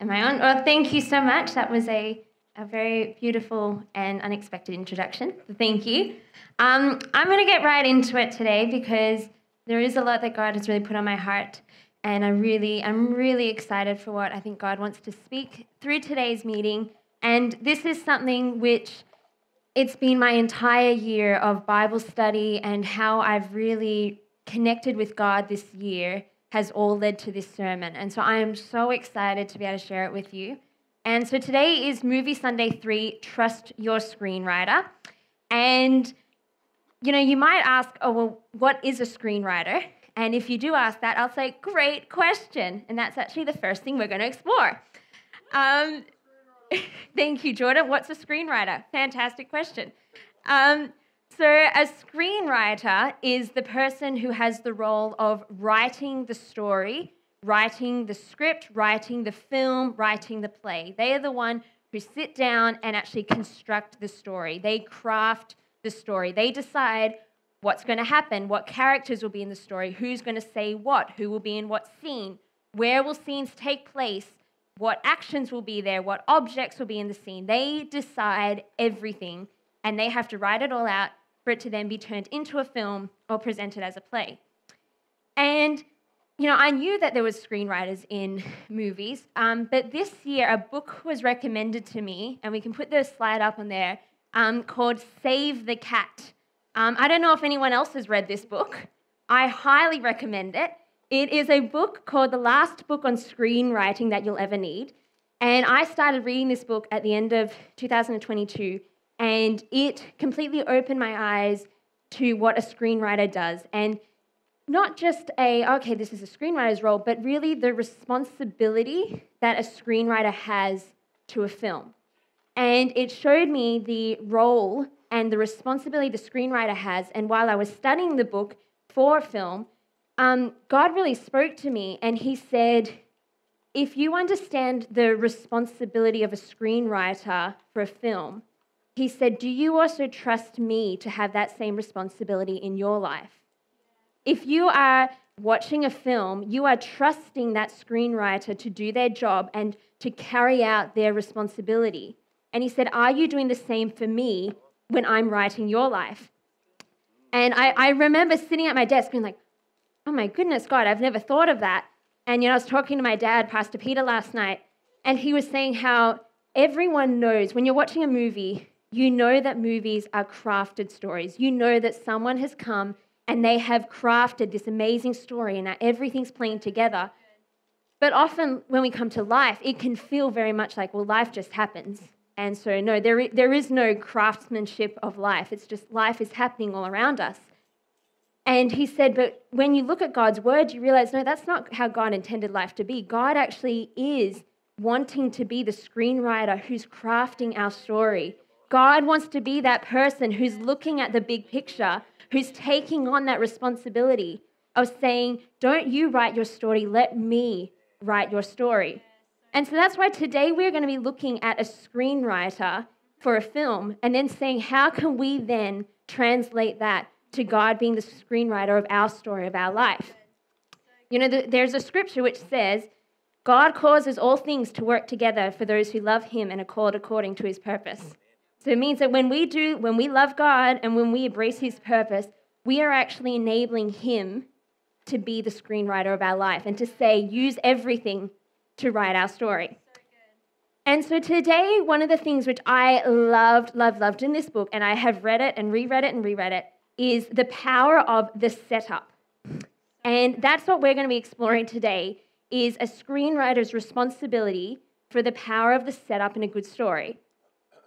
Am I on? Well, thank you so much. That was a, a very beautiful and unexpected introduction. Thank you. Um, I'm going to get right into it today because there is a lot that God has really put on my heart, and I really, I'm really excited for what I think God wants to speak through today's meeting. And this is something which it's been my entire year of Bible study and how I've really connected with God this year has all led to this sermon. And so I am so excited to be able to share it with you. And so today is Movie Sunday 3 Trust Your Screenwriter. And, you know, you might ask, oh, well, what is a screenwriter? And if you do ask that, I'll say, great question. And that's actually the first thing we're going to explore. Um, thank you, Jordan. What's a screenwriter? Fantastic question. Um, so, a screenwriter is the person who has the role of writing the story, writing the script, writing the film, writing the play. They are the one who sit down and actually construct the story. They craft the story. They decide what's going to happen, what characters will be in the story, who's going to say what, who will be in what scene, where will scenes take place, what actions will be there, what objects will be in the scene. They decide everything and they have to write it all out for it to then be turned into a film or presented as a play. And you know, I knew that there was screenwriters in movies, um, but this year a book was recommended to me, and we can put the slide up on there, um, called Save the Cat. Um, I don't know if anyone else has read this book. I highly recommend it. It is a book called The Last Book on Screenwriting That You'll Ever Need. And I started reading this book at the end of 2022, and it completely opened my eyes to what a screenwriter does. And not just a, okay, this is a screenwriter's role, but really the responsibility that a screenwriter has to a film. And it showed me the role and the responsibility the screenwriter has. And while I was studying the book for a film, um, God really spoke to me and He said, if you understand the responsibility of a screenwriter for a film, he said, Do you also trust me to have that same responsibility in your life? If you are watching a film, you are trusting that screenwriter to do their job and to carry out their responsibility. And he said, Are you doing the same for me when I'm writing your life? And I, I remember sitting at my desk being like, Oh my goodness, God, I've never thought of that. And you know, I was talking to my dad, Pastor Peter, last night, and he was saying how everyone knows when you're watching a movie, you know that movies are crafted stories. You know that someone has come and they have crafted this amazing story and that everything's playing together. But often when we come to life, it can feel very much like, well, life just happens. And so, no, there, there is no craftsmanship of life. It's just life is happening all around us. And he said, but when you look at God's word, you realize, no, that's not how God intended life to be. God actually is wanting to be the screenwriter who's crafting our story God wants to be that person who's looking at the big picture, who's taking on that responsibility of saying, Don't you write your story, let me write your story. And so that's why today we're going to be looking at a screenwriter for a film and then saying, How can we then translate that to God being the screenwriter of our story, of our life? You know, there's a scripture which says, God causes all things to work together for those who love him and are called according to his purpose. So it means that when we do, when we love God and when we embrace His purpose, we are actually enabling Him to be the screenwriter of our life and to say, use everything to write our story. and so today, one of the things which I loved, loved, loved in this book, and I have read it and reread it and reread it, is the power of the setup. And that's what we're going to be exploring today is a screenwriter's responsibility for the power of the setup in a good story.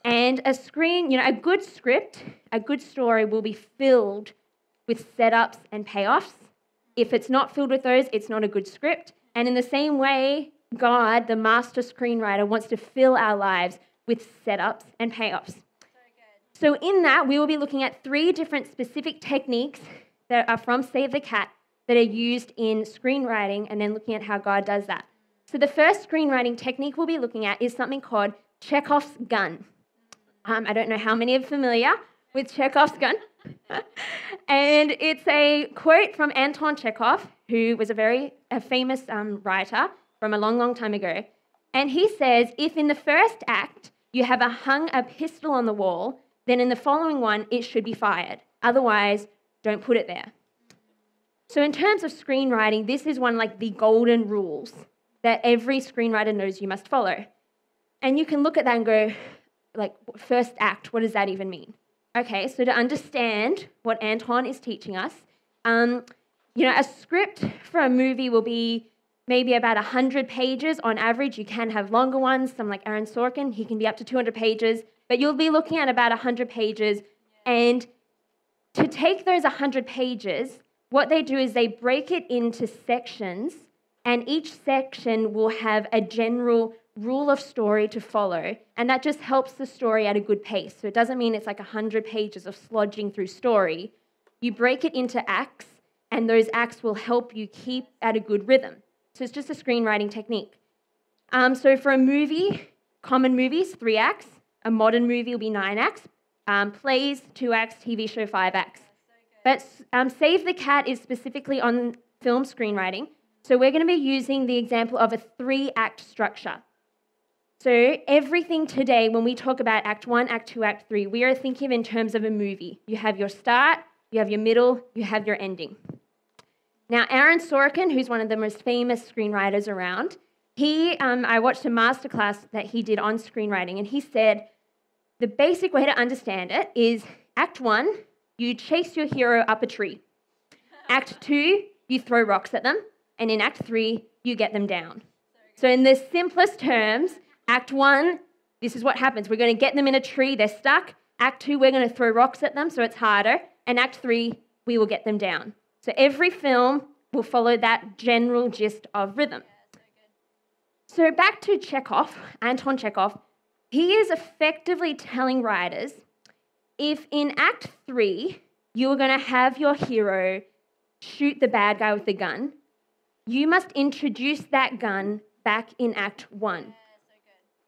And a screen, you know, a good script, a good story will be filled with setups and payoffs. If it's not filled with those, it's not a good script. And in the same way, God, the master screenwriter, wants to fill our lives with setups and payoffs. So, in that, we will be looking at three different specific techniques that are from Save the Cat that are used in screenwriting and then looking at how God does that. So, the first screenwriting technique we'll be looking at is something called Chekhov's gun. Um, I don't know how many are familiar with Chekhov's gun. and it's a quote from Anton Chekhov, who was a very a famous um, writer from a long, long time ago. And he says if in the first act you have a hung a pistol on the wall, then in the following one it should be fired. Otherwise, don't put it there. So, in terms of screenwriting, this is one like the golden rules that every screenwriter knows you must follow. And you can look at that and go, like, first act, what does that even mean? Okay, so to understand what Anton is teaching us, um, you know, a script for a movie will be maybe about 100 pages on average. You can have longer ones, some like Aaron Sorkin, he can be up to 200 pages, but you'll be looking at about 100 pages. And to take those 100 pages, what they do is they break it into sections, and each section will have a general rule of story to follow, and that just helps the story at a good pace. So it doesn't mean it's like 100 pages of slodging through story. You break it into acts, and those acts will help you keep at a good rhythm. So it's just a screenwriting technique. Um, so for a movie, common movies, three acts. A modern movie will be nine acts. Um, plays, two acts. TV show, five acts. But um, Save the Cat is specifically on film screenwriting. So we're going to be using the example of a three act structure. So, everything today, when we talk about Act 1, Act 2, Act 3, we are thinking in terms of a movie. You have your start, you have your middle, you have your ending. Now, Aaron Sorkin, who's one of the most famous screenwriters around, he, um, I watched a masterclass that he did on screenwriting, and he said the basic way to understand it is Act 1, you chase your hero up a tree. Act 2, you throw rocks at them. And in Act 3, you get them down. So, in the simplest terms, Act one, this is what happens. We're going to get them in a tree, they're stuck. Act two, we're going to throw rocks at them so it's harder. And Act three, we will get them down. So every film will follow that general gist of rhythm. So back to Chekhov, Anton Chekhov, he is effectively telling writers if in Act three you are going to have your hero shoot the bad guy with the gun, you must introduce that gun back in Act one.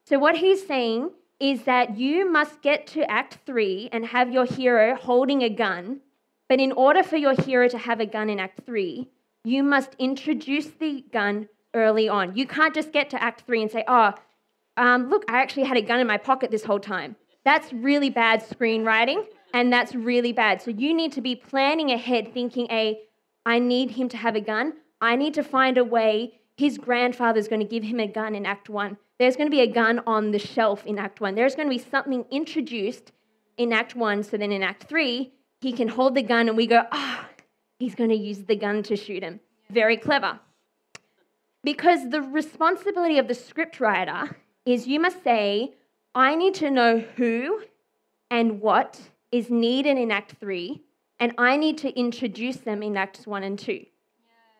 So, what he's saying is that you must get to Act 3 and have your hero holding a gun. But in order for your hero to have a gun in Act 3, you must introduce the gun early on. You can't just get to Act 3 and say, oh, um, look, I actually had a gun in my pocket this whole time. That's really bad screenwriting, and that's really bad. So you need to be planning ahead, thinking, A, I need him to have a gun. I need to find a way. His grandfather's going to give him a gun in Act 1 there's going to be a gun on the shelf in Act 1. There's going to be something introduced in Act 1, so then in Act 3, he can hold the gun and we go, ah, oh, he's going to use the gun to shoot him. Very clever. Because the responsibility of the scriptwriter is you must say, I need to know who and what is needed in Act 3, and I need to introduce them in Acts 1 and 2.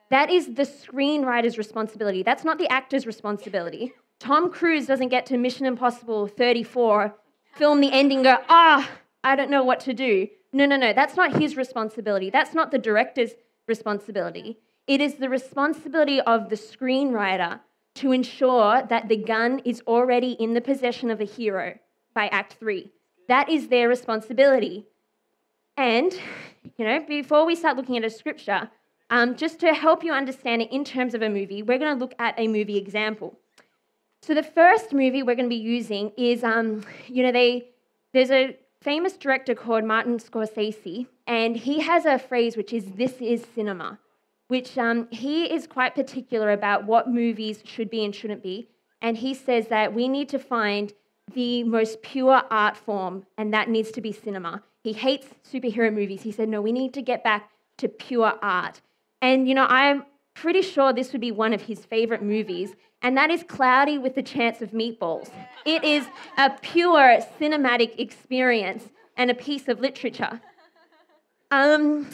That is the screenwriter's responsibility. That's not the actor's responsibility. Tom Cruise doesn't get to Mission Impossible 34, film the ending, go, ah, I don't know what to do. No, no, no, that's not his responsibility. That's not the director's responsibility. It is the responsibility of the screenwriter to ensure that the gun is already in the possession of a hero by Act 3. That is their responsibility. And, you know, before we start looking at a scripture, um, just to help you understand it in terms of a movie, we're going to look at a movie example. So the first movie we're going to be using is, um, you know, they there's a famous director called Martin Scorsese, and he has a phrase which is "This is cinema," which um, he is quite particular about what movies should be and shouldn't be, and he says that we need to find the most pure art form, and that needs to be cinema. He hates superhero movies. He said, no, we need to get back to pure art. And you know, I'm pretty sure this would be one of his favorite movies and that is Cloudy with the Chance of Meatballs. It is a pure cinematic experience and a piece of literature. Um,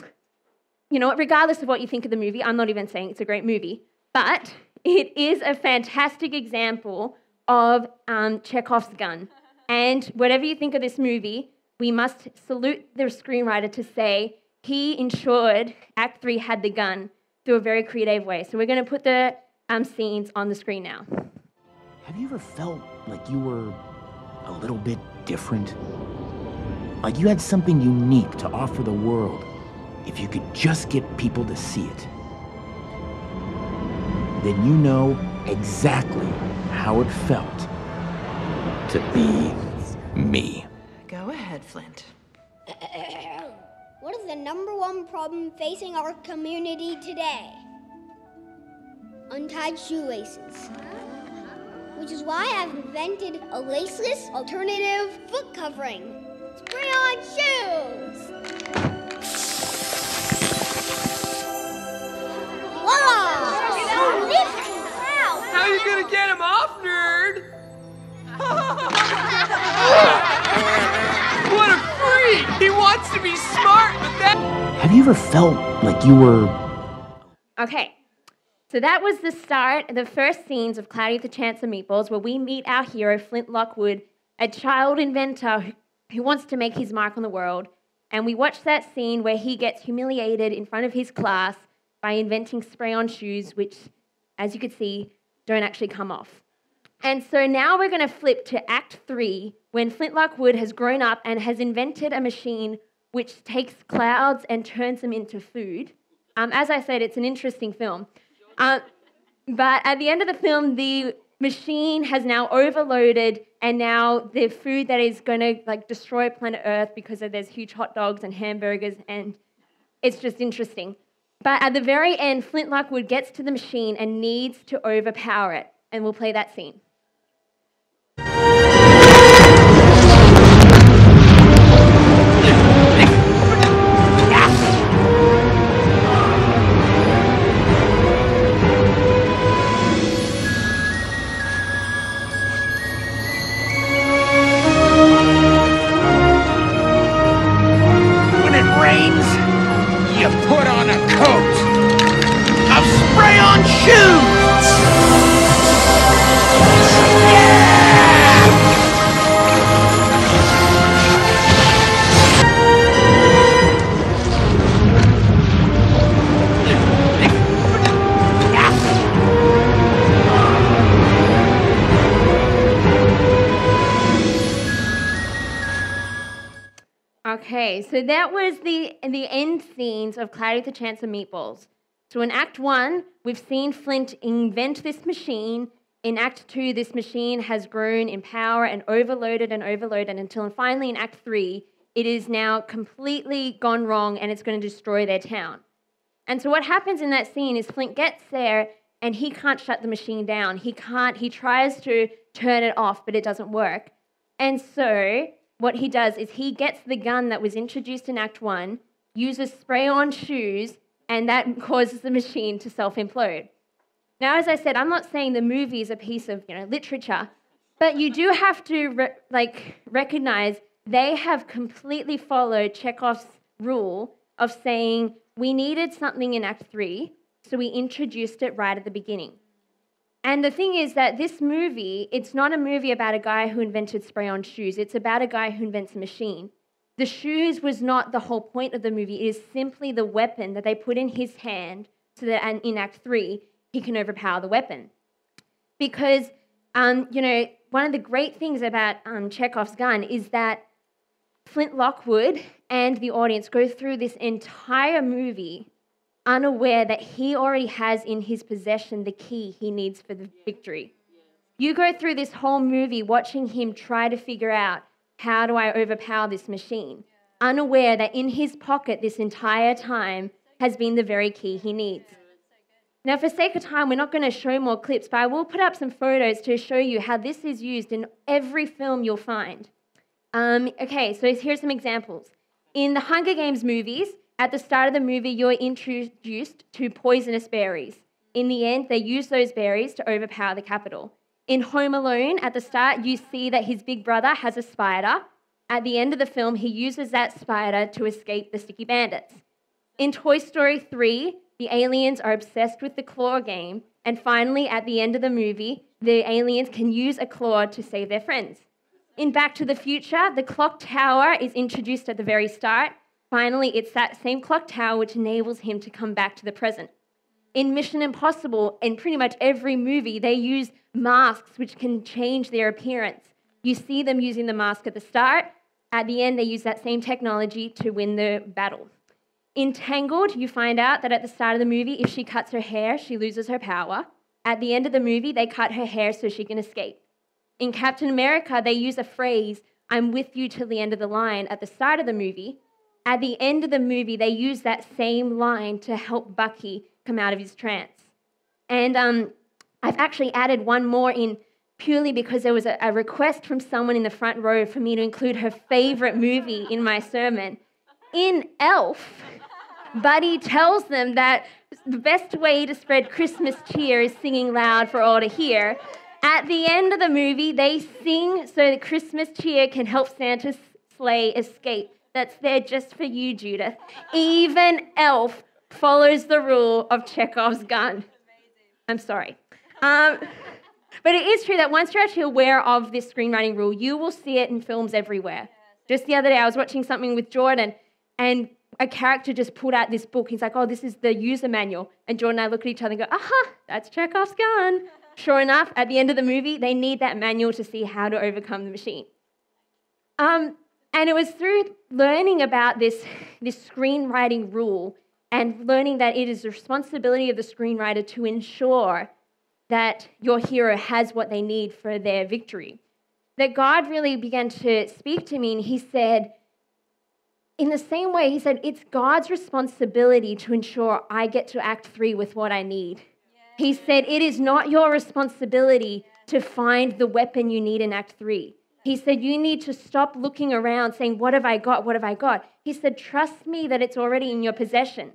you know, regardless of what you think of the movie, I'm not even saying it's a great movie, but it is a fantastic example of um, Chekhov's gun. And whatever you think of this movie, we must salute the screenwriter to say he ensured Act 3 had the gun through a very creative way. So we're going to put the um, scenes on the screen now. Have you ever felt like you were a little bit different? Like you had something unique to offer the world if you could just get people to see it? Then you know exactly how it felt to be me. Go ahead, Flint. What is the number one problem facing our community today? Untied shoelaces. Which is why I've invented a laceless alternative foot covering. Spray on shoes! Voila! Lifting! How are you gonna get him off, nerd? what a freak! He wants to be smart, but that. Have you ever felt like you were Okay, so that was the start, the first scenes of Cloudy with a Chance of Meatballs, where we meet our hero, Flint Lockwood, a child inventor who, wants to make his mark on the world. And we watch that scene where he gets humiliated in front of his class by inventing spray on shoes, which, as you could see, don't actually come off. And so now we're going to flip to Act Three, when Flint Lockwood has grown up and has invented a machine which takes clouds and turns them into food. Um, as I said, it's an interesting film. Uh, but at the end of the film, the machine has now overloaded, and now the food that is going to like destroy planet Earth because of there's huge hot dogs and hamburgers, and it's just interesting. But at the very end, Flint Lockwood gets to the machine and needs to overpower it, and we'll play that scene. So that was the the end scenes of with a Chance of Meatballs. So in Act One, we've seen Flint invent this machine. In Act Two, this machine has grown in power and overloaded and overloaded until finally in Act Three, it is now completely gone wrong and it's going to destroy their town. And so what happens in that scene is Flint gets there and he can't shut the machine down. He can't, he tries to turn it off, but it doesn't work. And so what he does is he gets the gun that was introduced in Act One, uses spray on shoes, and that causes the machine to self implode. Now, as I said, I'm not saying the movie is a piece of you know, literature, but you do have to re- like recognize they have completely followed Chekhov's rule of saying we needed something in Act Three, so we introduced it right at the beginning. And the thing is that this movie, it's not a movie about a guy who invented spray on shoes. It's about a guy who invents a machine. The shoes was not the whole point of the movie. It is simply the weapon that they put in his hand so that in Act 3, he can overpower the weapon. Because, um, you know, one of the great things about um, Chekhov's gun is that Flint Lockwood and the audience go through this entire movie unaware that he already has in his possession the key he needs for the victory. You go through this whole movie watching him try to figure out how do I overpower this machine, unaware that in his pocket this entire time has been the very key he needs. Now, for sake of time, we're not going to show more clips, but I will put up some photos to show you how this is used in every film you'll find. Um, okay, so here's some examples. In the Hunger Games movies, at the start of the movie, you're introduced to poisonous berries. In the end, they use those berries to overpower the Capitol. In Home Alone, at the start, you see that his big brother has a spider. At the end of the film, he uses that spider to escape the sticky bandits. In Toy Story 3, the aliens are obsessed with the claw game. And finally, at the end of the movie, the aliens can use a claw to save their friends. In Back to the Future, the clock tower is introduced at the very start. Finally, it's that same clock tower which enables him to come back to the present. In Mission Impossible, in pretty much every movie, they use masks which can change their appearance. You see them using the mask at the start. At the end, they use that same technology to win the battle. In Tangled, you find out that at the start of the movie, if she cuts her hair, she loses her power. at the end of the movie, they cut her hair so she can escape. In Captain America, they use a phrase, I'm with you till the end of the line, at the start of the movie. At the end of the movie, they use that same line to help Bucky come out of his trance. And um, I've actually added one more in purely because there was a, a request from someone in the front row for me to include her favorite movie in my sermon. In Elf, Buddy tells them that the best way to spread Christmas cheer is singing loud for all to hear. At the end of the movie, they sing so the Christmas cheer can help Santa's sleigh escape. That's there just for you, Judith. Even Elf follows the rule of Chekhov's gun. I'm sorry. Um, but it is true that once you're actually aware of this screenwriting rule, you will see it in films everywhere. Just the other day, I was watching something with Jordan, and a character just pulled out this book. He's like, Oh, this is the user manual. And Jordan and I look at each other and go, Aha, that's Chekhov's gun. Sure enough, at the end of the movie, they need that manual to see how to overcome the machine. Um, and it was through learning about this, this screenwriting rule and learning that it is the responsibility of the screenwriter to ensure that your hero has what they need for their victory. That God really began to speak to me, and He said, in the same way, He said, it's God's responsibility to ensure I get to Act Three with what I need. He said, it is not your responsibility to find the weapon you need in Act Three. He said, You need to stop looking around saying, What have I got? What have I got? He said, Trust me that it's already in your possession.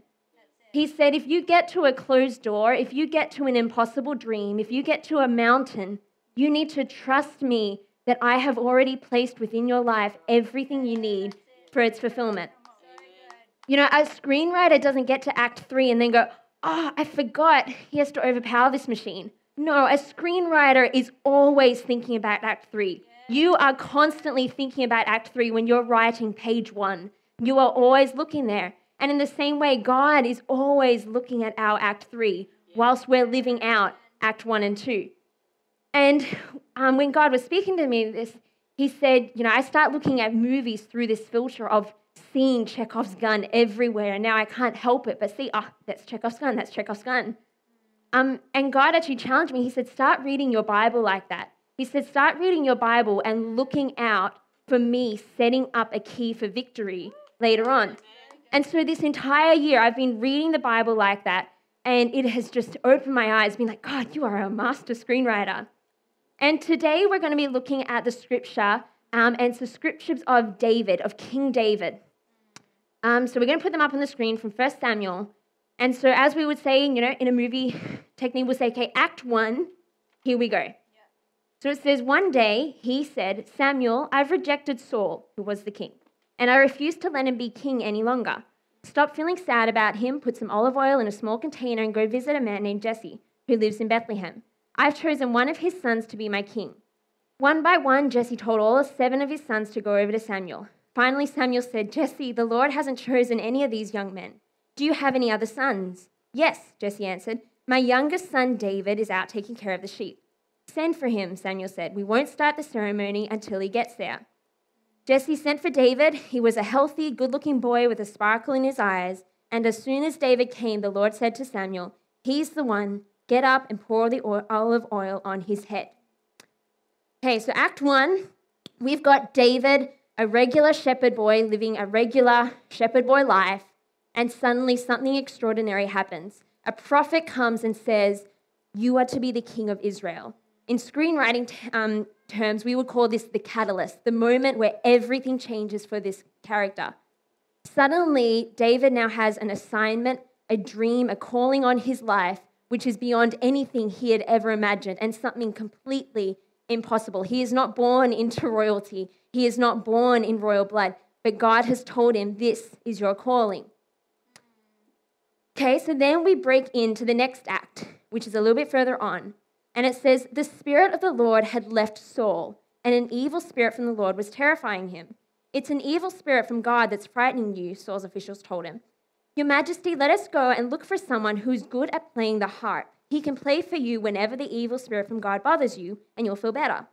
He said, if you get to a closed door, if you get to an impossible dream, if you get to a mountain, you need to trust me that I have already placed within your life everything you need for its fulfillment. You know, a screenwriter doesn't get to act three and then go, oh, I forgot he has to overpower this machine. No, a screenwriter is always thinking about act three. You are constantly thinking about act three when you're writing page one. You are always looking there. And in the same way, God is always looking at our Act 3 whilst we're living out Act 1 and 2. And um, when God was speaking to me this, he said, You know, I start looking at movies through this filter of seeing Chekhov's gun everywhere. And now I can't help it but see, oh, that's Chekhov's gun, that's Chekhov's gun. Um, and God actually challenged me. He said, Start reading your Bible like that. He said, Start reading your Bible and looking out for me setting up a key for victory later on. And so this entire year, I've been reading the Bible like that, and it has just opened my eyes, being like, God, you are a master screenwriter. And today we're going to be looking at the scripture, um, and the scriptures of David, of King David. Um, so we're going to put them up on the screen from 1 Samuel. And so, as we would say, you know, in a movie technique, we'll say, okay, Act One, here we go. So it says, one day he said, Samuel, I've rejected Saul, who was the king and I refuse to let him be king any longer. Stop feeling sad about him, put some olive oil in a small container, and go visit a man named Jesse, who lives in Bethlehem. I've chosen one of his sons to be my king. One by one, Jesse told all seven of his sons to go over to Samuel. Finally, Samuel said, Jesse, the Lord hasn't chosen any of these young men. Do you have any other sons? Yes, Jesse answered. My youngest son, David, is out taking care of the sheep. Send for him, Samuel said. We won't start the ceremony until he gets there. Jesse sent for David. He was a healthy, good looking boy with a sparkle in his eyes. And as soon as David came, the Lord said to Samuel, He's the one. Get up and pour the oil, olive oil on his head. Okay, so Act One, we've got David, a regular shepherd boy living a regular shepherd boy life, and suddenly something extraordinary happens. A prophet comes and says, You are to be the king of Israel. In screenwriting um, terms, we would call this the catalyst, the moment where everything changes for this character. Suddenly, David now has an assignment, a dream, a calling on his life, which is beyond anything he had ever imagined and something completely impossible. He is not born into royalty, he is not born in royal blood, but God has told him, This is your calling. Okay, so then we break into the next act, which is a little bit further on. And it says, The Spirit of the Lord had left Saul, and an evil spirit from the Lord was terrifying him. It's an evil spirit from God that's frightening you, Saul's officials told him. Your Majesty, let us go and look for someone who's good at playing the harp. He can play for you whenever the evil spirit from God bothers you, and you'll feel better.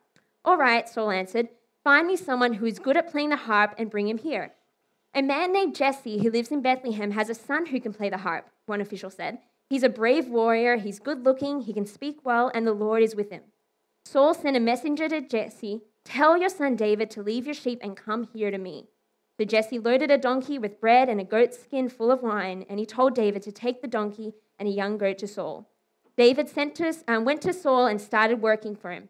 All right, Saul answered. Find me someone who is good at playing the harp and bring him here. A man named Jesse, who lives in Bethlehem, has a son who can play the harp, one official said. He's a brave warrior, he's good looking, he can speak well, and the Lord is with him. Saul sent a messenger to Jesse Tell your son David to leave your sheep and come here to me. So Jesse loaded a donkey with bread and a goat skin full of wine, and he told David to take the donkey and a young goat to Saul. David sent to, um, went to Saul and started working for him.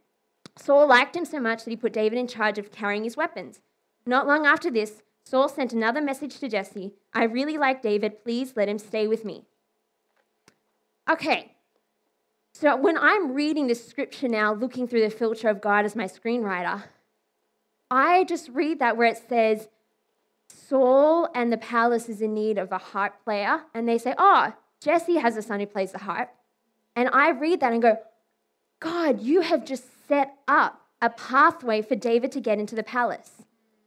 Saul liked him so much that he put David in charge of carrying his weapons. Not long after this, Saul sent another message to Jesse I really like David. Please let him stay with me. Okay, so when I'm reading this scripture now, looking through the filter of God as my screenwriter, I just read that where it says, Saul and the palace is in need of a harp player. And they say, Oh, Jesse has a son who plays the harp. And I read that and go, God, you have just set up a pathway for David to get into the palace.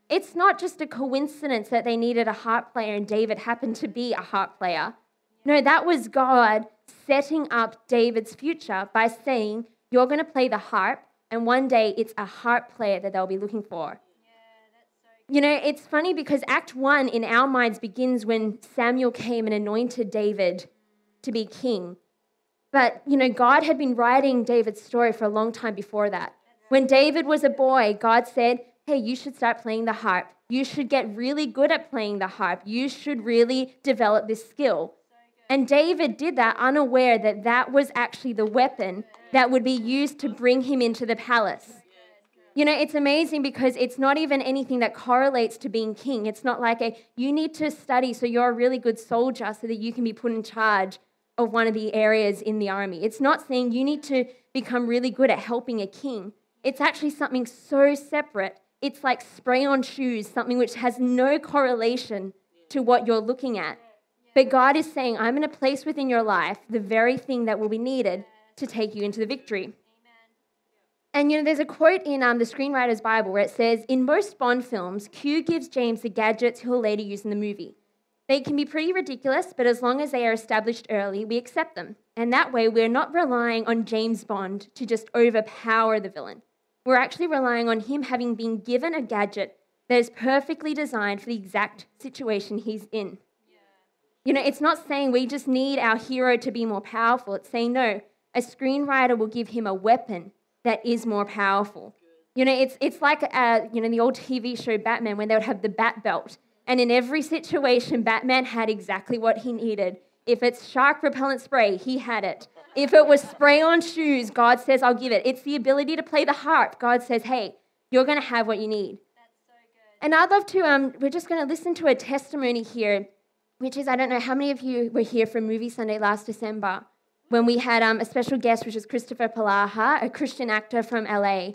It's not just a coincidence that they needed a harp player and David happened to be a harp player. No, that was God setting up David's future by saying, You're going to play the harp, and one day it's a harp player that they'll be looking for. You know, it's funny because Act 1 in our minds begins when Samuel came and anointed David to be king. But, you know, God had been writing David's story for a long time before that. When David was a boy, God said, Hey, you should start playing the harp. You should get really good at playing the harp. You should really develop this skill. And David did that unaware that that was actually the weapon that would be used to bring him into the palace. You know, it's amazing because it's not even anything that correlates to being king. It's not like a you need to study so you're a really good soldier so that you can be put in charge of one of the areas in the army. It's not saying you need to become really good at helping a king. It's actually something so separate. It's like spray on shoes, something which has no correlation to what you're looking at. But God is saying, I'm going to place within your life the very thing that will be needed to take you into the victory. And you know, there's a quote in um, the Screenwriter's Bible where it says, In most Bond films, Q gives James the gadgets he'll later use in the movie. They can be pretty ridiculous, but as long as they are established early, we accept them. And that way, we're not relying on James Bond to just overpower the villain. We're actually relying on him having been given a gadget that is perfectly designed for the exact situation he's in. You know, it's not saying we just need our hero to be more powerful. It's saying, no, a screenwriter will give him a weapon that is more powerful. You know, it's, it's like, uh, you know, the old TV show Batman when they would have the bat belt. And in every situation, Batman had exactly what he needed. If it's shark repellent spray, he had it. If it was spray on shoes, God says, I'll give it. It's the ability to play the harp. God says, hey, you're going to have what you need. And I'd love to, um, we're just going to listen to a testimony here which is I don't know how many of you were here for Movie Sunday last December when we had um, a special guest, which is Christopher Palaha, a Christian actor from LA.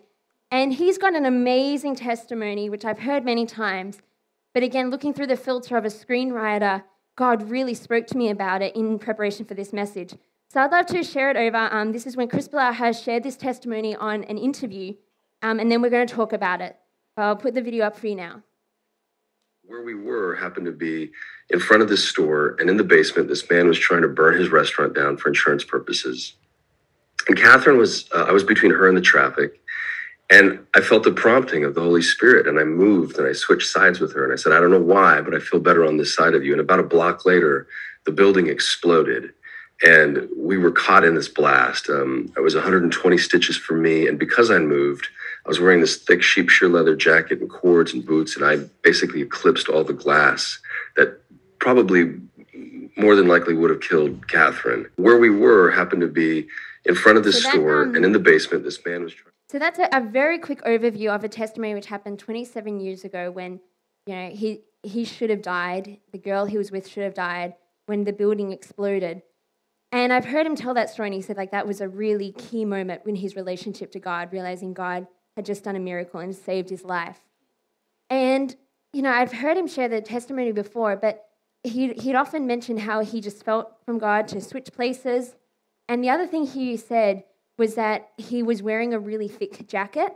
And he's got an amazing testimony, which I've heard many times. But again, looking through the filter of a screenwriter, God really spoke to me about it in preparation for this message. So I'd love to share it over. Um, this is when Chris Palaha shared this testimony on an interview, um, and then we're going to talk about it. I'll put the video up for you now. Where we were happened to be in front of this store, and in the basement, this man was trying to burn his restaurant down for insurance purposes. And Catherine was, uh, I was between her and the traffic, and I felt the prompting of the Holy Spirit, and I moved and I switched sides with her, and I said, I don't know why, but I feel better on this side of you. And about a block later, the building exploded, and we were caught in this blast. Um, it was 120 stitches for me, and because I moved, I was wearing this thick sheep sheer leather jacket and cords and boots, and I basically eclipsed all the glass that probably more than likely would have killed Catherine. Where we were happened to be in front of the so store, um, and in the basement, this man was trying. So that's a, a, very quick overview of a testimony which happened 27 years ago when, you know, he he should have died. The girl he was with should have died when the building exploded. And I've heard him tell that story, and he said like that was a really key moment in his relationship to God, realizing God had just done a miracle and saved his life. And, you know, I've heard him share the testimony before, but he, he'd often mentioned how he just felt from God to switch places. And the other thing he said was that he was wearing a really thick jacket.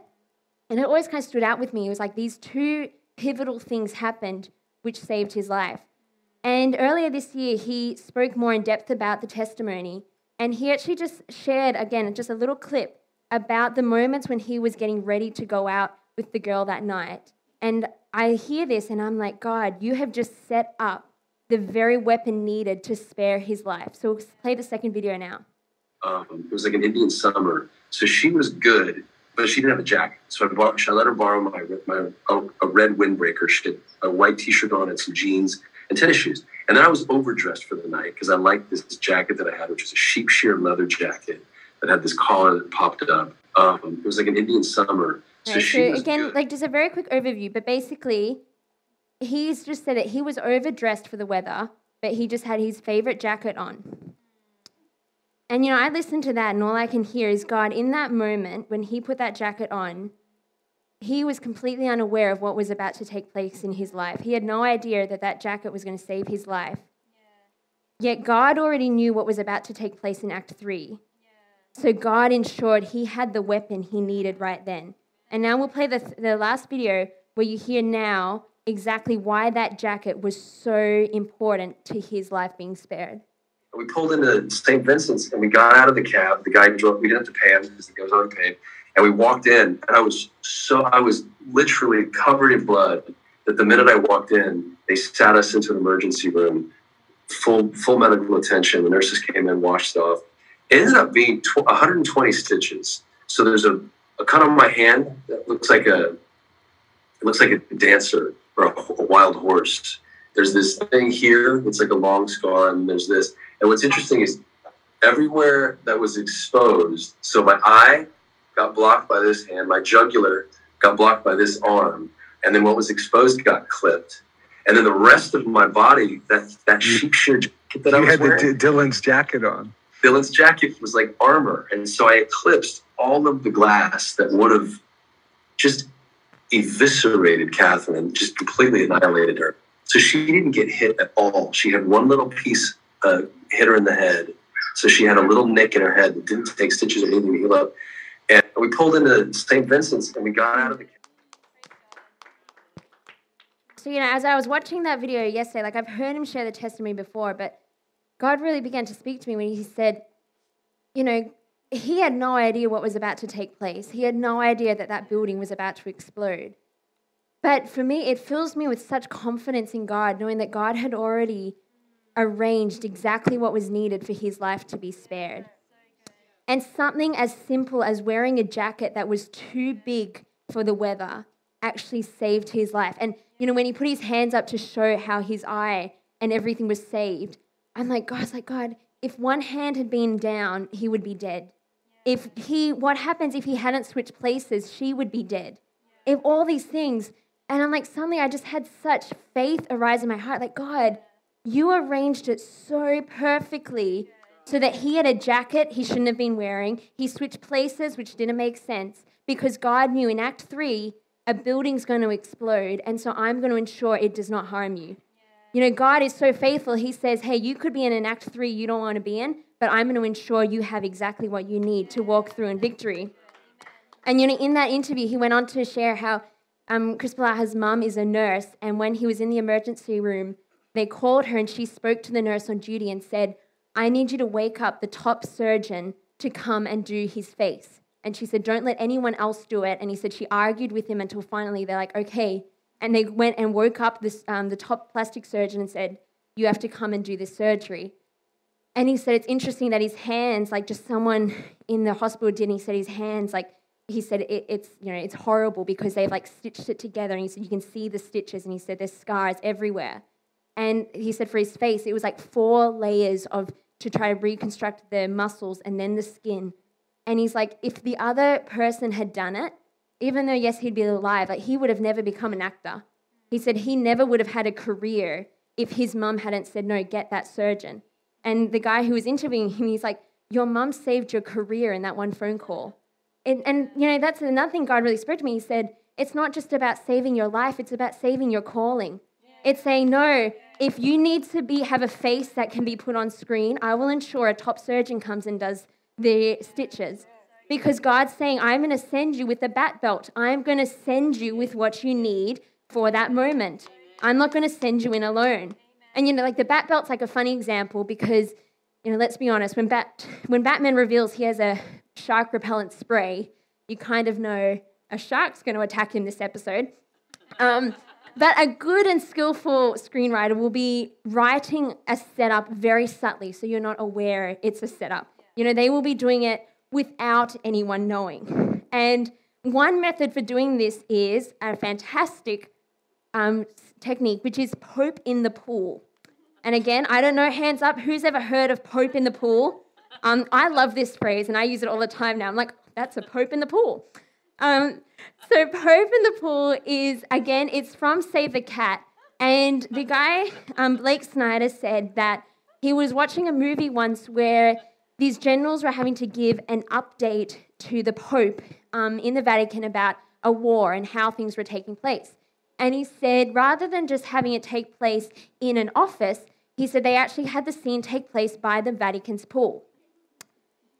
And it always kind of stood out with me. It was like these two pivotal things happened which saved his life. And earlier this year, he spoke more in depth about the testimony. And he actually just shared, again, just a little clip about the moments when he was getting ready to go out with the girl that night. And I hear this and I'm like, God, you have just set up the very weapon needed to spare his life. So we'll play the second video now. Um, it was like an Indian summer, so she was good, but she didn't have a jacket. So I bought, I let her borrow my my a, a red windbreaker. She had a white T-shirt on and some jeans and tennis shoes. And then I was overdressed for the night because I liked this, jacket that I had, which was a sheep shear leather jacket that had this collar that popped up. Um, it was like an Indian summer. So Right, she so again, good. like just a very quick overview, but basically, he's just said that he was overdressed for the weather, but he just had his favorite jacket on. And you know, I listened to that, and all I can hear is God in that moment when he put that jacket on. He was completely unaware of what was about to take place in his life. He had no idea that that jacket was going to save his life. Yet God already knew what was about to take place in Act 3. So God ensured he had the weapon he needed right then. And now we'll play the, the last video where you hear now exactly why that jacket was so important to his life being spared. we pulled into St. Vincent's and we got out of the cab. The guy drove. We didn't have to pay him because the guy was already paid. And we walked in, and I was so I was literally covered in blood. That the minute I walked in, they sat us into an emergency room, full full medical attention. The nurses came in, washed off. It ended up being tw- 120 stitches. So there's a, a cut on my hand that looks like a it looks like a dancer or a, a wild horse. There's this thing here. It's like a long scar, and there's this. And what's interesting is everywhere that was exposed. So my eye got blocked by this hand, my jugular got blocked by this arm, and then what was exposed got clipped. And then the rest of my body, that that sheep shear jacket that I You was had the wearing, D- Dylan's jacket on. Dylan's jacket was like armor, and so I eclipsed all of the glass that would have just eviscerated Catherine, just completely annihilated her. So she didn't get hit at all. She had one little piece uh, hit her in the head, so she had a little nick in her head that didn't take stitches or anything to heal up. And we pulled into St. Vincent's, and we got out of the. So, you know, as I was watching that video yesterday, like I've heard him share the testimony before, but God really began to speak to me when he said, you know, he had no idea what was about to take place. He had no idea that that building was about to explode. But for me, it fills me with such confidence in God, knowing that God had already arranged exactly what was needed for his life to be spared. And something as simple as wearing a jacket that was too big for the weather actually saved his life. And, you know, when he put his hands up to show how his eye and everything was saved, I'm like, God, I like, God, if one hand had been down, he would be dead. If he, what happens if he hadn't switched places? She would be dead. If all these things, and I'm like, suddenly I just had such faith arise in my heart. Like, God, you arranged it so perfectly so that he had a jacket he shouldn't have been wearing. He switched places, which didn't make sense because God knew in Act 3 a building's going to explode, and so I'm going to ensure it does not harm you. You know, God is so faithful. He says, Hey, you could be in an Act 3 you don't want to be in, but I'm going to ensure you have exactly what you need to walk through in victory. And, you know, in that interview, he went on to share how um, Chris Palaha's mum is a nurse, and when he was in the emergency room, they called her and she spoke to the nurse on duty and said, I need you to wake up the top surgeon to come and do his face. And she said, Don't let anyone else do it. And he said, She argued with him until finally they're like, Okay. And they went and woke up this, um, the top plastic surgeon and said, You have to come and do this surgery. And he said, It's interesting that his hands, like just someone in the hospital did, and he said, His hands, like, he said it, it's you know it's horrible because they've like stitched it together. And he said you can see the stitches and he said there's scars everywhere. And he said for his face it was like four layers of to try to reconstruct the muscles and then the skin. And he's like if the other person had done it even though yes he'd be alive like he would have never become an actor. He said he never would have had a career if his mum hadn't said no get that surgeon. And the guy who was interviewing him he's like your mum saved your career in that one phone call. And, and you know that's another thing god really spoke to me. He said it's not just about saving your life it's about saving your calling. It's saying no if you need to be have a face that can be put on screen i will ensure a top surgeon comes and does the stitches because god's saying i'm going to send you with a bat belt i'm going to send you with what you need for that moment i'm not going to send you in alone and you know like the bat belt's like a funny example because you know let's be honest when bat when batman reveals he has a shark repellent spray, you kind of know a shark's going to attack him this episode. Um, But a good and skillful screenwriter will be writing a setup very subtly so you're not aware it's a setup. You know, they will be doing it without anyone knowing. And one method for doing this is a fantastic um, technique, which is Pope in the pool. And again, I don't know, hands up, who's ever heard of Pope in the pool? Um, I love this phrase and I use it all the time now. I'm like, that's a Pope in the pool. Um, so Pope in the Pool is, again, it's from Save the Cat. And the guy, um, Blake Snyder, said that he was watching a movie once where these generals were having to give an update to the Pope um, in the Vatican about a war and how things were taking place. And he said, rather than just having it take place in an office, he said they actually had the scene take place by the Vatican's pool.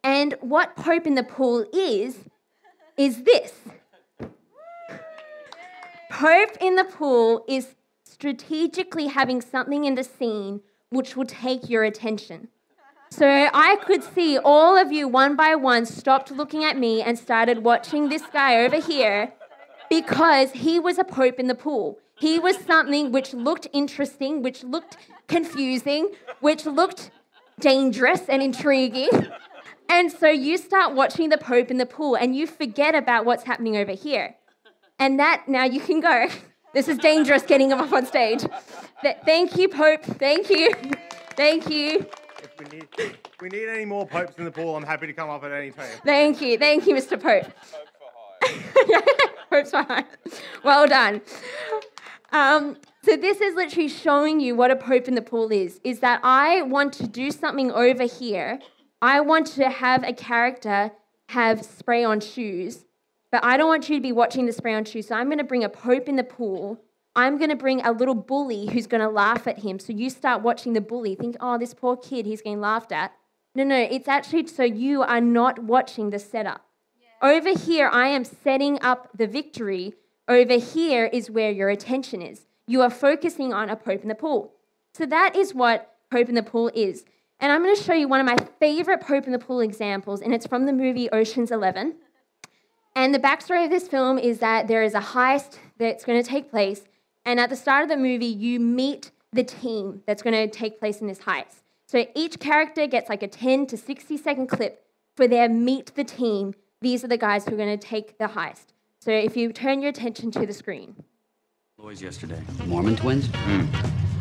And what Pope in the Pool is, is this Pope in the Pool is strategically having something in the scene which will take your attention. So I could see all of you one by one stopped looking at me and started watching this guy over here because he was a pope in the pool. He was something which looked interesting, which looked confusing, which looked dangerous and intriguing. And so you start watching the Pope in the pool and you forget about what's happening over here. And that, now you can go. This is dangerous getting him up on stage. Thank you, Pope. Thank you. Thank you. If we need, we need any more popes in the pool, I'm happy to come up at any time. Thank you. Thank you, Mr. Pope. Popes for hire. Well done. Um, so this is literally showing you what a pope in the pool is. Is that I want to do something over here I want to have a character have spray on shoes, but I don't want you to be watching the spray on shoes. So I'm going to bring a pope in the pool. I'm going to bring a little bully who's going to laugh at him. So you start watching the bully, think, oh, this poor kid, he's getting laughed at. No, no, it's actually so you are not watching the setup. Yeah. Over here, I am setting up the victory. Over here is where your attention is. You are focusing on a pope in the pool. So that is what pope in the pool is. And I'm going to show you one of my favorite Pope in the Pool examples, and it's from the movie Ocean's Eleven. And the backstory of this film is that there is a heist that's going to take place, and at the start of the movie, you meet the team that's going to take place in this heist. So each character gets like a 10 to 60 second clip for their meet the team. These are the guys who are going to take the heist. So if you turn your attention to the screen. Boys yesterday. Mormon twins? Mm.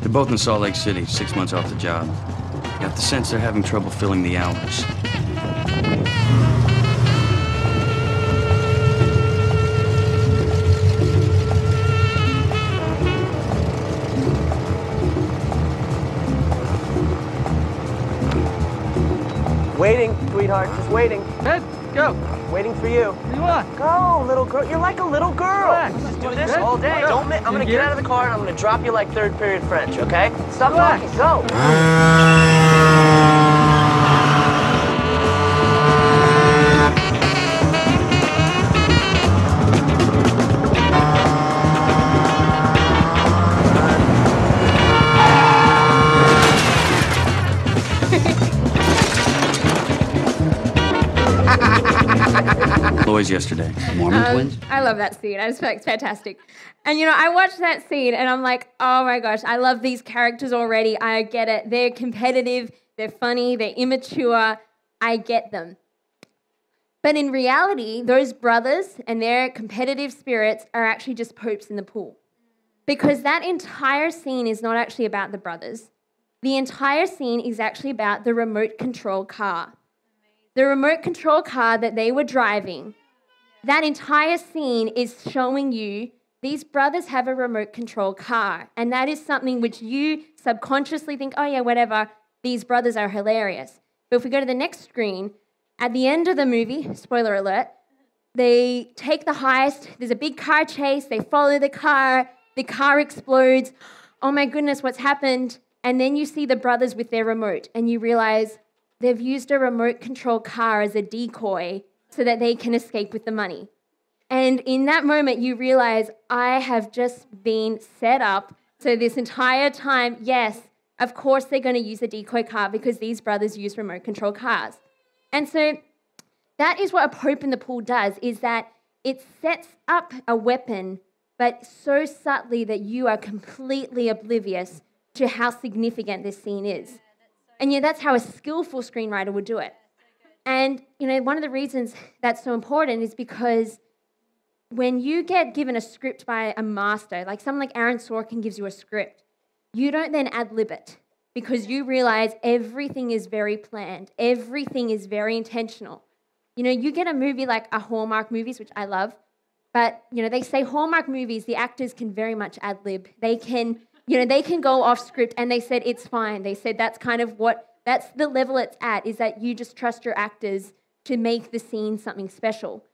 They're both in Salt Lake City, six months off the job. Got the sense they're having trouble filling the hours. Sweetheart, just waiting. Ted, go. Waiting for you. What do you want? Go, little girl. You're like a little girl. Relax. Just do this all day. Don't. I'm gonna get out of the car and I'm gonna drop you like third period French. Okay? Stop Relax. talking. Go. Boys yesterday. Mormon Um, twins? I love that scene. I just think it's fantastic. And you know, I watched that scene and I'm like, oh my gosh, I love these characters already. I get it. They're competitive, they're funny, they're immature. I get them. But in reality, those brothers and their competitive spirits are actually just popes in the pool. Because that entire scene is not actually about the brothers. The entire scene is actually about the remote control car. The remote control car that they were driving. That entire scene is showing you these brothers have a remote control car. And that is something which you subconsciously think, oh, yeah, whatever, these brothers are hilarious. But if we go to the next screen, at the end of the movie, spoiler alert, they take the heist. There's a big car chase. They follow the car. The car explodes. Oh my goodness, what's happened? And then you see the brothers with their remote, and you realize they've used a remote control car as a decoy so that they can escape with the money. And in that moment, you realize I have just been set up. So, this entire time, yes, of course, they're going to use a decoy car because these brothers use remote control cars. And so, that is what a Pope in the pool does is that it sets up a weapon but so subtly that you are completely oblivious to how significant this scene is. And yeah, that's how a skillful screenwriter would do it. And you know, one of the reasons that's so important is because when you get given a script by a master, like someone like Aaron Sorkin gives you a script, you don't then ad lib it because you realize everything is very planned, everything is very intentional. You know, you get a movie like a Hallmark movies, which I love, but you know, they say Hallmark movies, the actors can very much ad lib. They can, you know, they can go off script and they said it's fine. They said that's kind of what that's the level it's at, is that you just trust your actors to make the scene something special.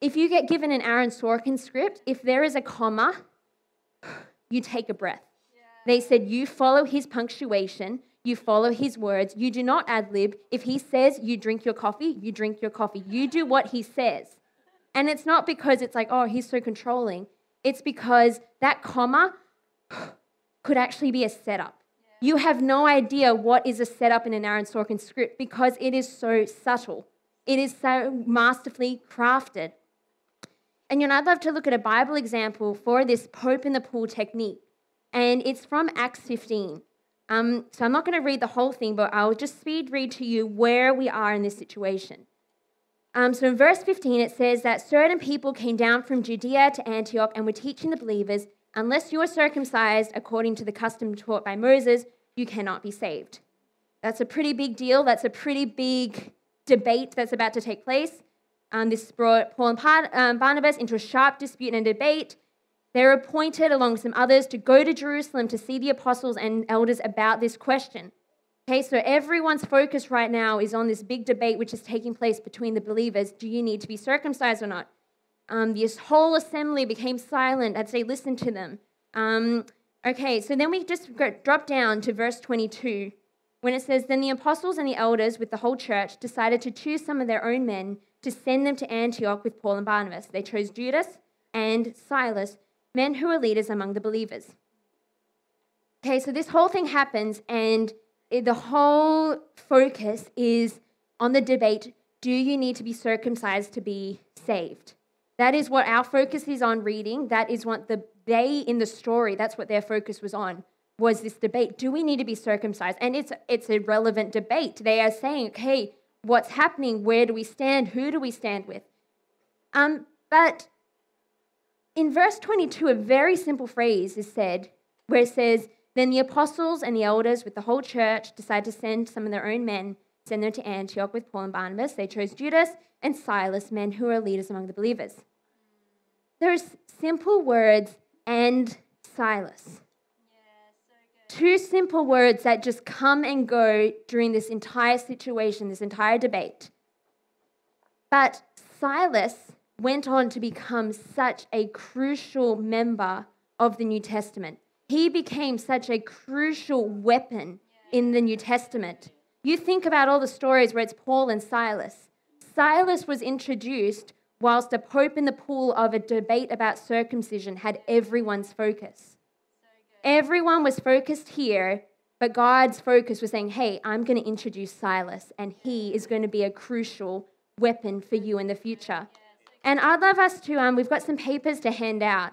If you get given an Aaron Sorkin script, if there is a comma, you take a breath. They said you follow his punctuation, you follow his words, you do not ad lib. If he says you drink your coffee, you drink your coffee. You do what he says. And it's not because it's like, oh, he's so controlling. It's because that comma could actually be a setup. You have no idea what is a setup in an Aaron Sorkin script because it is so subtle. It is so masterfully crafted. And you know, I'd love to look at a Bible example for this Pope in the pool technique. And it's from Acts 15. Um, so I'm not going to read the whole thing, but I'll just speed read to you where we are in this situation. Um, so in verse 15, it says that certain people came down from Judea to Antioch and were teaching the believers, unless you are circumcised according to the custom taught by Moses, you cannot be saved. That's a pretty big deal. That's a pretty big debate that's about to take place. Um, this brought Paul and um, Barnabas into a sharp dispute and debate. They were appointed, along with some others, to go to Jerusalem to see the apostles and elders about this question. Okay, so everyone's focus right now is on this big debate which is taking place between the believers. Do you need to be circumcised or not? Um, this whole assembly became silent as they listened to them. Um, okay, so then we just drop down to verse 22 when it says, Then the apostles and the elders with the whole church decided to choose some of their own men to send them to Antioch with Paul and Barnabas. They chose Judas and Silas, men who were leaders among the believers. Okay, so this whole thing happens, and the whole focus is on the debate do you need to be circumcised to be saved? That is what our focus is on reading. That is what the they in the story, that's what their focus was on, was this debate. Do we need to be circumcised? And it's it's a relevant debate. They are saying, okay, what's happening, where do we stand, who do we stand with. Um, but in verse 22, a very simple phrase is said where it says, Then the apostles and the elders with the whole church decided to send some of their own men, send them to Antioch with Paul and Barnabas. They chose Judas and Silas, men who are leaders among the believers. There's simple words and Silas. Two simple words that just come and go during this entire situation, this entire debate. But Silas went on to become such a crucial member of the New Testament. He became such a crucial weapon in the New Testament. You think about all the stories where it's Paul and Silas. Silas was introduced whilst a pope in the pool of a debate about circumcision had everyone's focus. Everyone was focused here, but God's focus was saying, hey, I'm going to introduce Silas, and he is going to be a crucial weapon for you in the future. And I'd love us to, um, we've got some papers to hand out.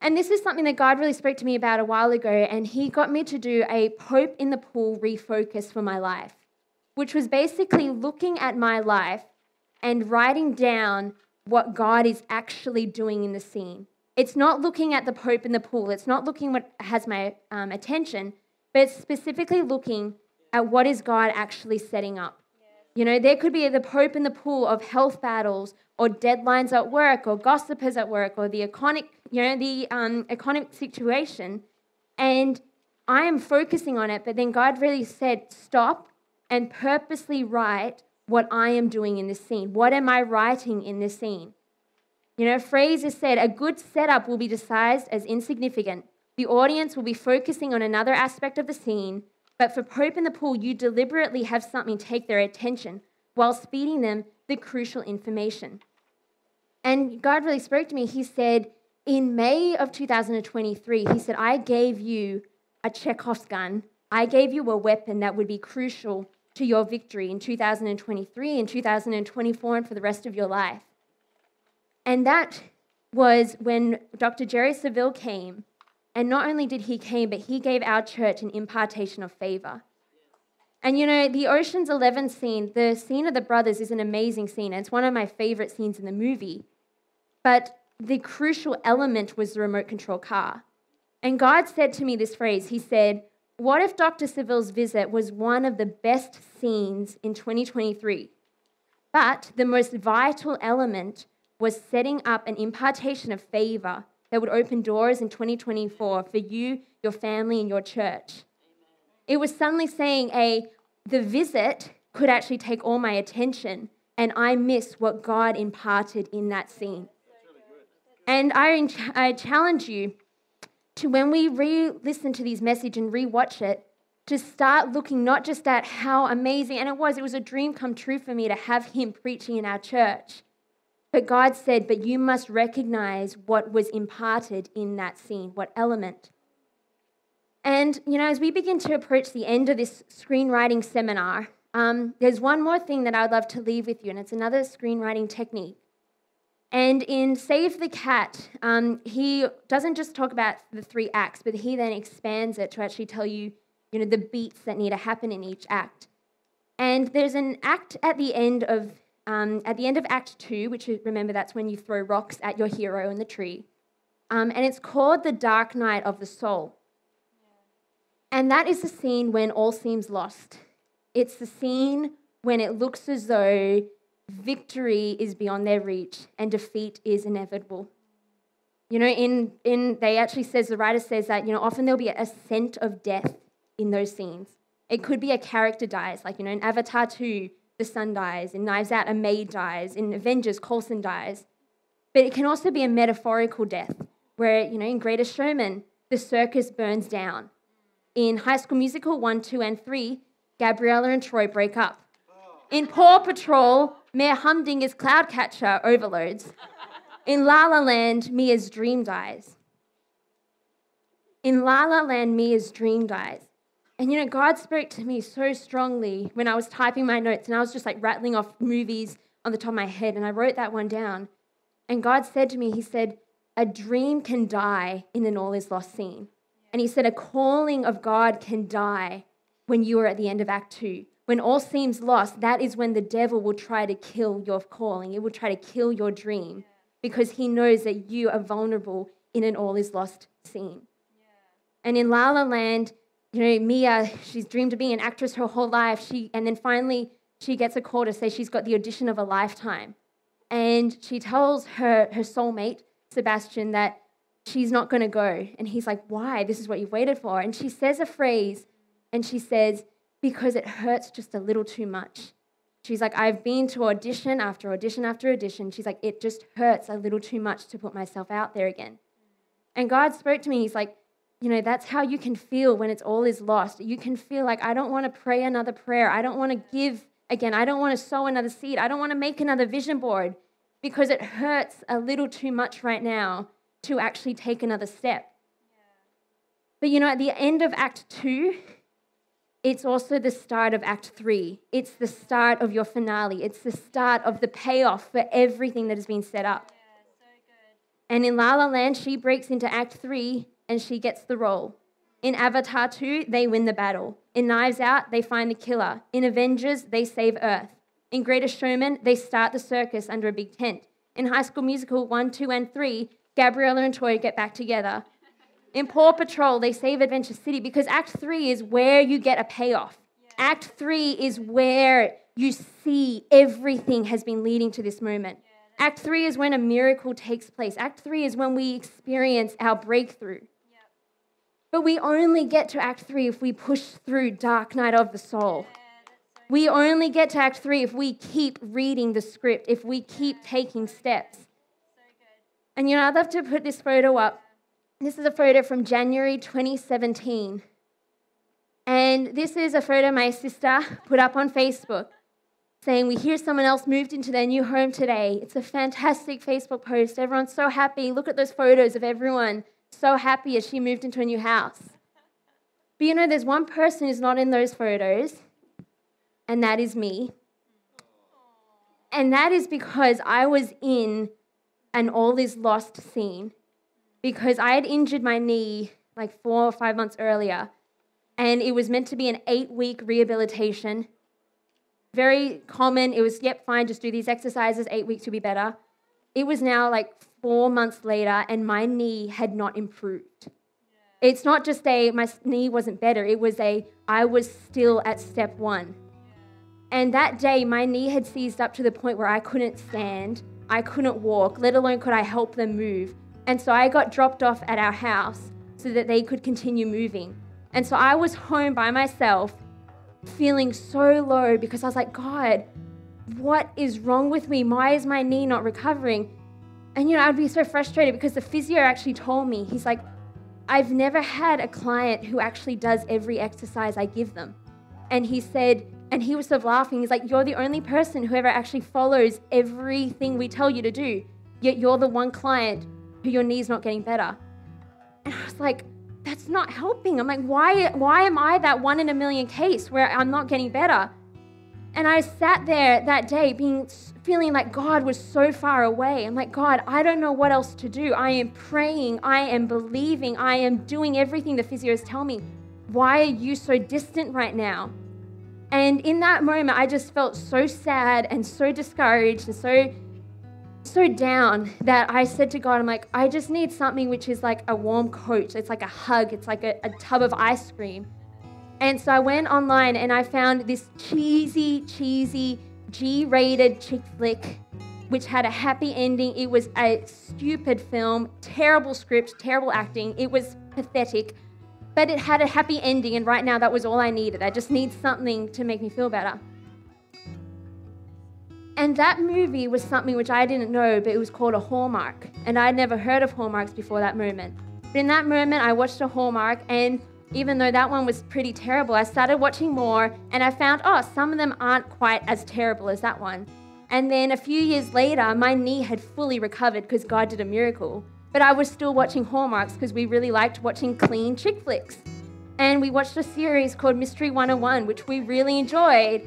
And this is something that God really spoke to me about a while ago, and He got me to do a Pope in the Pool refocus for my life, which was basically looking at my life and writing down what God is actually doing in the scene. It's not looking at the Pope in the pool. It's not looking what has my um, attention, but it's specifically looking at what is God actually setting up. You know, there could be the Pope in the pool of health battles or deadlines at work or gossipers at work or the economic, you know, the um, economic situation. And I am focusing on it, but then God really said, stop and purposely write what I am doing in this scene. What am I writing in this scene? You know, Fraser said a good setup will be disguised as insignificant. The audience will be focusing on another aspect of the scene, but for Pope in the Pool, you deliberately have something take their attention while feeding them the crucial information. And God really spoke to me. He said, in May of 2023, He said, I gave you a Chekhov's gun. I gave you a weapon that would be crucial to your victory in 2023 and 2024 and for the rest of your life. And that was when Dr. Jerry Savelle came, and not only did he came, but he gave our church an impartation of favor. And you know, the Ocean's 11 scene, the scene of the brothers is an amazing scene. It's one of my favorite scenes in the movie. But the crucial element was the remote control car. And God said to me this phrase He said, What if Dr. Savelle's visit was one of the best scenes in 2023? But the most vital element was setting up an impartation of favor that would open doors in 2024 for you, your family, and your church. It was suddenly saying a the visit could actually take all my attention and I miss what God imparted in that scene. And I, I challenge you to when we re listen to these message and re-watch it, to start looking not just at how amazing, and it was, it was a dream come true for me to have him preaching in our church. But God said, but you must recognize what was imparted in that scene, what element. And, you know, as we begin to approach the end of this screenwriting seminar, um, there's one more thing that I'd love to leave with you, and it's another screenwriting technique. And in Save the Cat, um, he doesn't just talk about the three acts, but he then expands it to actually tell you, you know, the beats that need to happen in each act. And there's an act at the end of um, at the end of Act Two, which is, remember that's when you throw rocks at your hero in the tree, um, and it's called the Dark Night of the Soul. And that is the scene when all seems lost. It's the scene when it looks as though victory is beyond their reach and defeat is inevitable. You know, in, in they actually says the writer says that, you know, often there'll be a scent of death in those scenes. It could be a character dies, like, you know, in Avatar 2, the son dies, in Knives Out, a maid dies, in Avengers, Coulson dies. But it can also be a metaphorical death, where, you know, in Greatest Showman, the circus burns down. In High School Musical 1, 2, and 3, Gabriella and Troy break up. In Paw Patrol, Mayor Humdinger's cloud catcher overloads. In La La Land, Mia's dream dies. In La La Land, Mia's dream dies. And you know, God spoke to me so strongly when I was typing my notes and I was just like rattling off movies on the top of my head and I wrote that one down. And God said to me, He said, A dream can die in an all is lost scene. And He said, A calling of God can die when you are at the end of Act Two. When all seems lost, that is when the devil will try to kill your calling. It will try to kill your dream because he knows that you are vulnerable in an all is lost scene. And in La La Land, you know, Mia, she's dreamed of being an actress her whole life. She, and then finally, she gets a call to say she's got the audition of a lifetime. And she tells her, her soulmate, Sebastian, that she's not going to go. And he's like, Why? This is what you've waited for. And she says a phrase, and she says, because it hurts just a little too much. She's like, I've been to audition after audition after audition. She's like, it just hurts a little too much to put myself out there again. And God spoke to me. He's like, you know, that's how you can feel when it's all is lost. You can feel like, I don't want to pray another prayer. I don't want to give again. I don't want to sow another seed. I don't want to make another vision board because it hurts a little too much right now to actually take another step. But you know, at the end of Act Two, it's also the start of Act Three. It's the start of your finale. It's the start of the payoff for everything that has been set up. Yeah, so and in La La Land, she breaks into Act Three and she gets the role. In Avatar 2, they win the battle. In Knives Out, they find the killer. In Avengers, they save Earth. In Greatest Showman, they start the circus under a big tent. In High School Musical 1, 2, and 3, Gabriella and Troy get back together. In Paw Patrol, they save Adventure City because Act 3 is where you get a payoff. Yeah. Act 3 is where you see everything has been leading to this moment. Yeah, Act 3 is when a miracle takes place. Act 3 is when we experience our breakthrough. Yep. But we only get to Act 3 if we push through Dark Night of the Soul. Yeah, so we only get to Act 3 if we keep reading the script, if we keep taking steps. So and you know, I'd love to put this photo up this is a photo from January 2017. And this is a photo my sister put up on Facebook saying, We hear someone else moved into their new home today. It's a fantastic Facebook post. Everyone's so happy. Look at those photos of everyone so happy as she moved into a new house. But you know, there's one person who's not in those photos, and that is me. And that is because I was in an all is lost scene because I had injured my knee like four or five months earlier, and it was meant to be an eight week rehabilitation. Very common. It was, yep, fine, just do these exercises, eight weeks will be better. It was now like four months later, and my knee had not improved. It's not just a, my knee wasn't better, it was a, I was still at step one. And that day, my knee had seized up to the point where I couldn't stand, I couldn't walk, let alone could I help them move. And so I got dropped off at our house so that they could continue moving. And so I was home by myself, feeling so low because I was like, God, what is wrong with me? Why is my knee not recovering? And you know, I'd be so frustrated because the physio actually told me, he's like, I've never had a client who actually does every exercise I give them. And he said, and he was sort of laughing. He's like, You're the only person who ever actually follows everything we tell you to do. Yet you're the one client your knee's not getting better. And I was like, That's not helping. I'm like, Why, why am I that one in a million case where I'm not getting better? And I sat there that day being feeling like God was so far away. I'm like, God, I don't know what else to do. I am praying, I am believing, I am doing everything the physios tell me. Why are you so distant right now? And in that moment, I just felt so sad and so discouraged and so so down that I said to God, I'm like, I just need something which is like a warm coat. It's like a hug. It's like a, a tub of ice cream. And so I went online and I found this cheesy, cheesy, G rated chick flick, which had a happy ending. It was a stupid film, terrible script, terrible acting. It was pathetic, but it had a happy ending. And right now, that was all I needed. I just need something to make me feel better. And that movie was something which I didn't know, but it was called a Hallmark. And I'd never heard of Hallmarks before that moment. But in that moment, I watched a Hallmark, and even though that one was pretty terrible, I started watching more and I found, oh, some of them aren't quite as terrible as that one. And then a few years later, my knee had fully recovered because God did a miracle. But I was still watching Hallmarks because we really liked watching clean chick flicks. And we watched a series called Mystery 101, which we really enjoyed.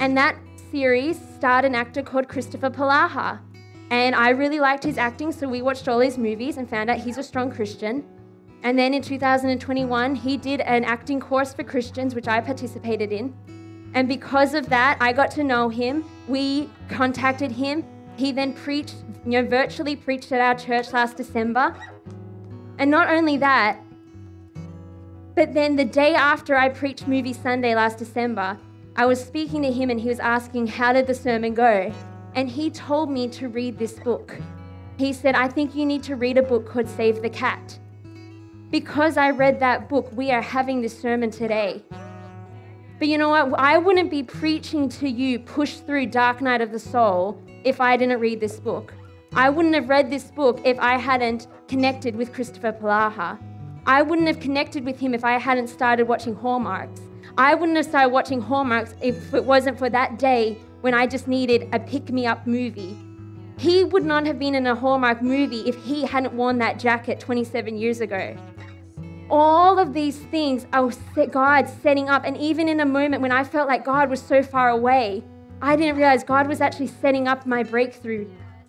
And that series starred an actor called Christopher Polaha. And I really liked his acting, so we watched all his movies and found out he's a strong Christian. And then in 2021, he did an acting course for Christians, which I participated in. And because of that, I got to know him. We contacted him. He then preached, you know, virtually preached at our church last December. And not only that, but then the day after I preached Movie Sunday last December, I was speaking to him and he was asking, How did the sermon go? And he told me to read this book. He said, I think you need to read a book called Save the Cat because I read that book, we are having this sermon today. But you know what? I wouldn't be preaching to you, push through Dark Night of the Soul, if I didn't read this book. I wouldn't have read this book if I hadn't connected with Christopher Polaha. I wouldn't have connected with him if I hadn't started watching Hallmarks. I wouldn't have started watching Hallmarks if it wasn't for that day when I just needed a pick me up movie. He would not have been in a Hallmark movie if he hadn't worn that jacket 27 years ago all of these things are God setting up. And even in a moment when I felt like God was so far away, I didn't realize God was actually setting up my breakthrough.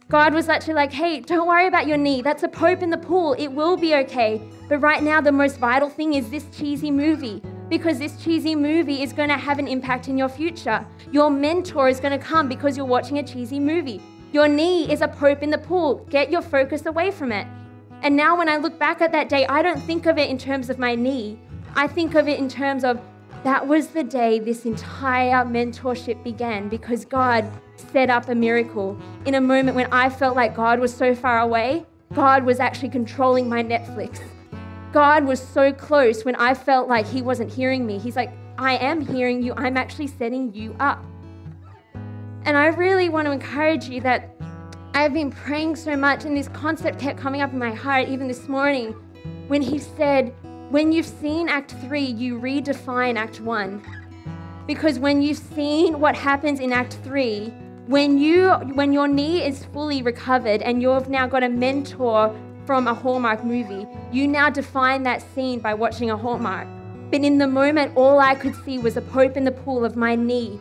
God was actually like, hey, don't worry about your knee. That's a pope in the pool. It will be okay. But right now, the most vital thing is this cheesy movie because this cheesy movie is going to have an impact in your future. Your mentor is going to come because you're watching a cheesy movie. Your knee is a pope in the pool. Get your focus away from it. And now when I look back at that day, I don't think of it in terms of my knee. I think of it in terms of that was the day this entire mentorship began because God set up a miracle. In a moment when I felt like God was so far away, God was actually controlling my Netflix. God was so close when I felt like He wasn't hearing me. He's like, I am hearing you. I'm actually setting you up. And I really want to encourage you that I've been praying so much, and this concept kept coming up in my heart even this morning when he said, When you've seen Act 3, you redefine Act 1. Because when you've seen what happens in Act 3, when, you, when your knee is fully recovered and you've now got a mentor from a Hallmark movie, you now define that scene by watching a Hallmark. But in the moment, all I could see was a pope in the pool of my knee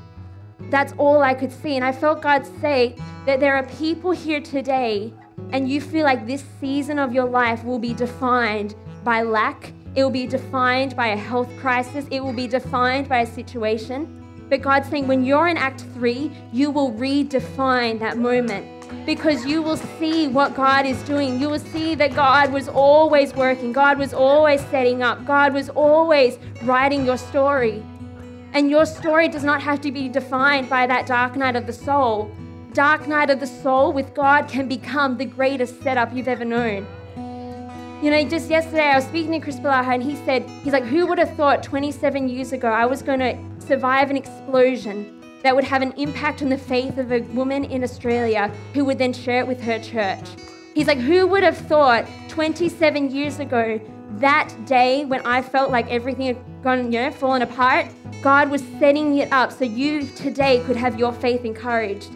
that's all I could see. And I felt God say that there are people here today and you feel like this season of your life will be defined by lack, it will be defined by a health crisis, it will be defined by a situation. But God's saying when you're in Act 3, you will redefine that moment because you will see what God is doing. You will see that God was always working, God was always setting up, God was always writing your story. And your story does not have to be defined by that dark night of the soul. Dark night of the soul with God can become the greatest setup you've ever known. You know, just yesterday I was speaking to Chris Polaha and he said, he's like, who would have thought 27 years ago I was going to survive an explosion that would have an impact on the faith of a woman in Australia who would then share it with her church? He's like, who would have thought 27 years ago, that day when I felt like everything had gone, you know, fallen apart, God was setting it up so you today could have your faith encouraged.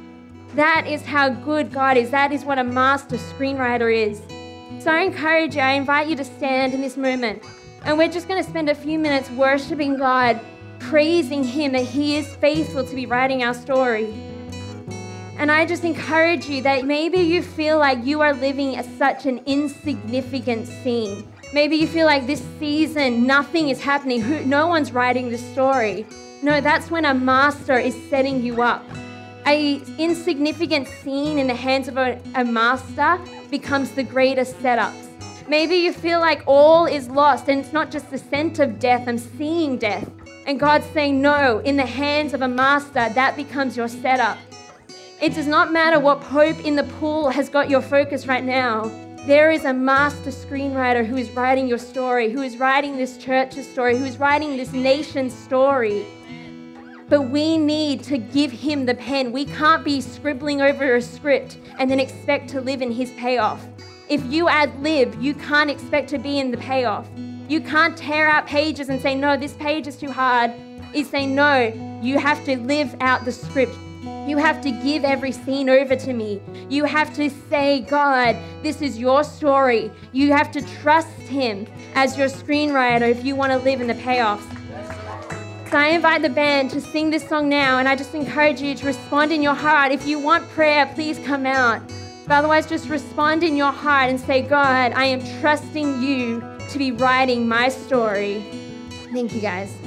That is how good God is. That is what a master screenwriter is. So I encourage you, I invite you to stand in this moment. And we're just going to spend a few minutes worshiping God, praising Him that He is faithful to be writing our story. And I just encourage you that maybe you feel like you are living as such an insignificant scene. Maybe you feel like this season nothing is happening, no one's writing the story. No, that's when a master is setting you up a insignificant scene in the hands of a, a master becomes the greatest setups. Maybe you feel like all is lost and it's not just the scent of death, I'm seeing death. And God's saying, No, in the hands of a master, that becomes your setup. It does not matter what pope in the pool has got your focus right now. There is a master screenwriter who is writing your story, who is writing this church's story, who is writing this nation's story. But we need to give him the pen. We can't be scribbling over a script and then expect to live in his payoff. If you ad lib, you can't expect to be in the payoff. You can't tear out pages and say, no, this page is too hard. He's saying, no, you have to live out the script. You have to give every scene over to me. You have to say, God, this is your story. You have to trust Him as your screenwriter if you want to live in the payoffs. So I invite the band to sing this song now, and I just encourage you to respond in your heart. If you want prayer, please come out. But otherwise, just respond in your heart and say, God, I am trusting you to be writing my story. Thank you, guys.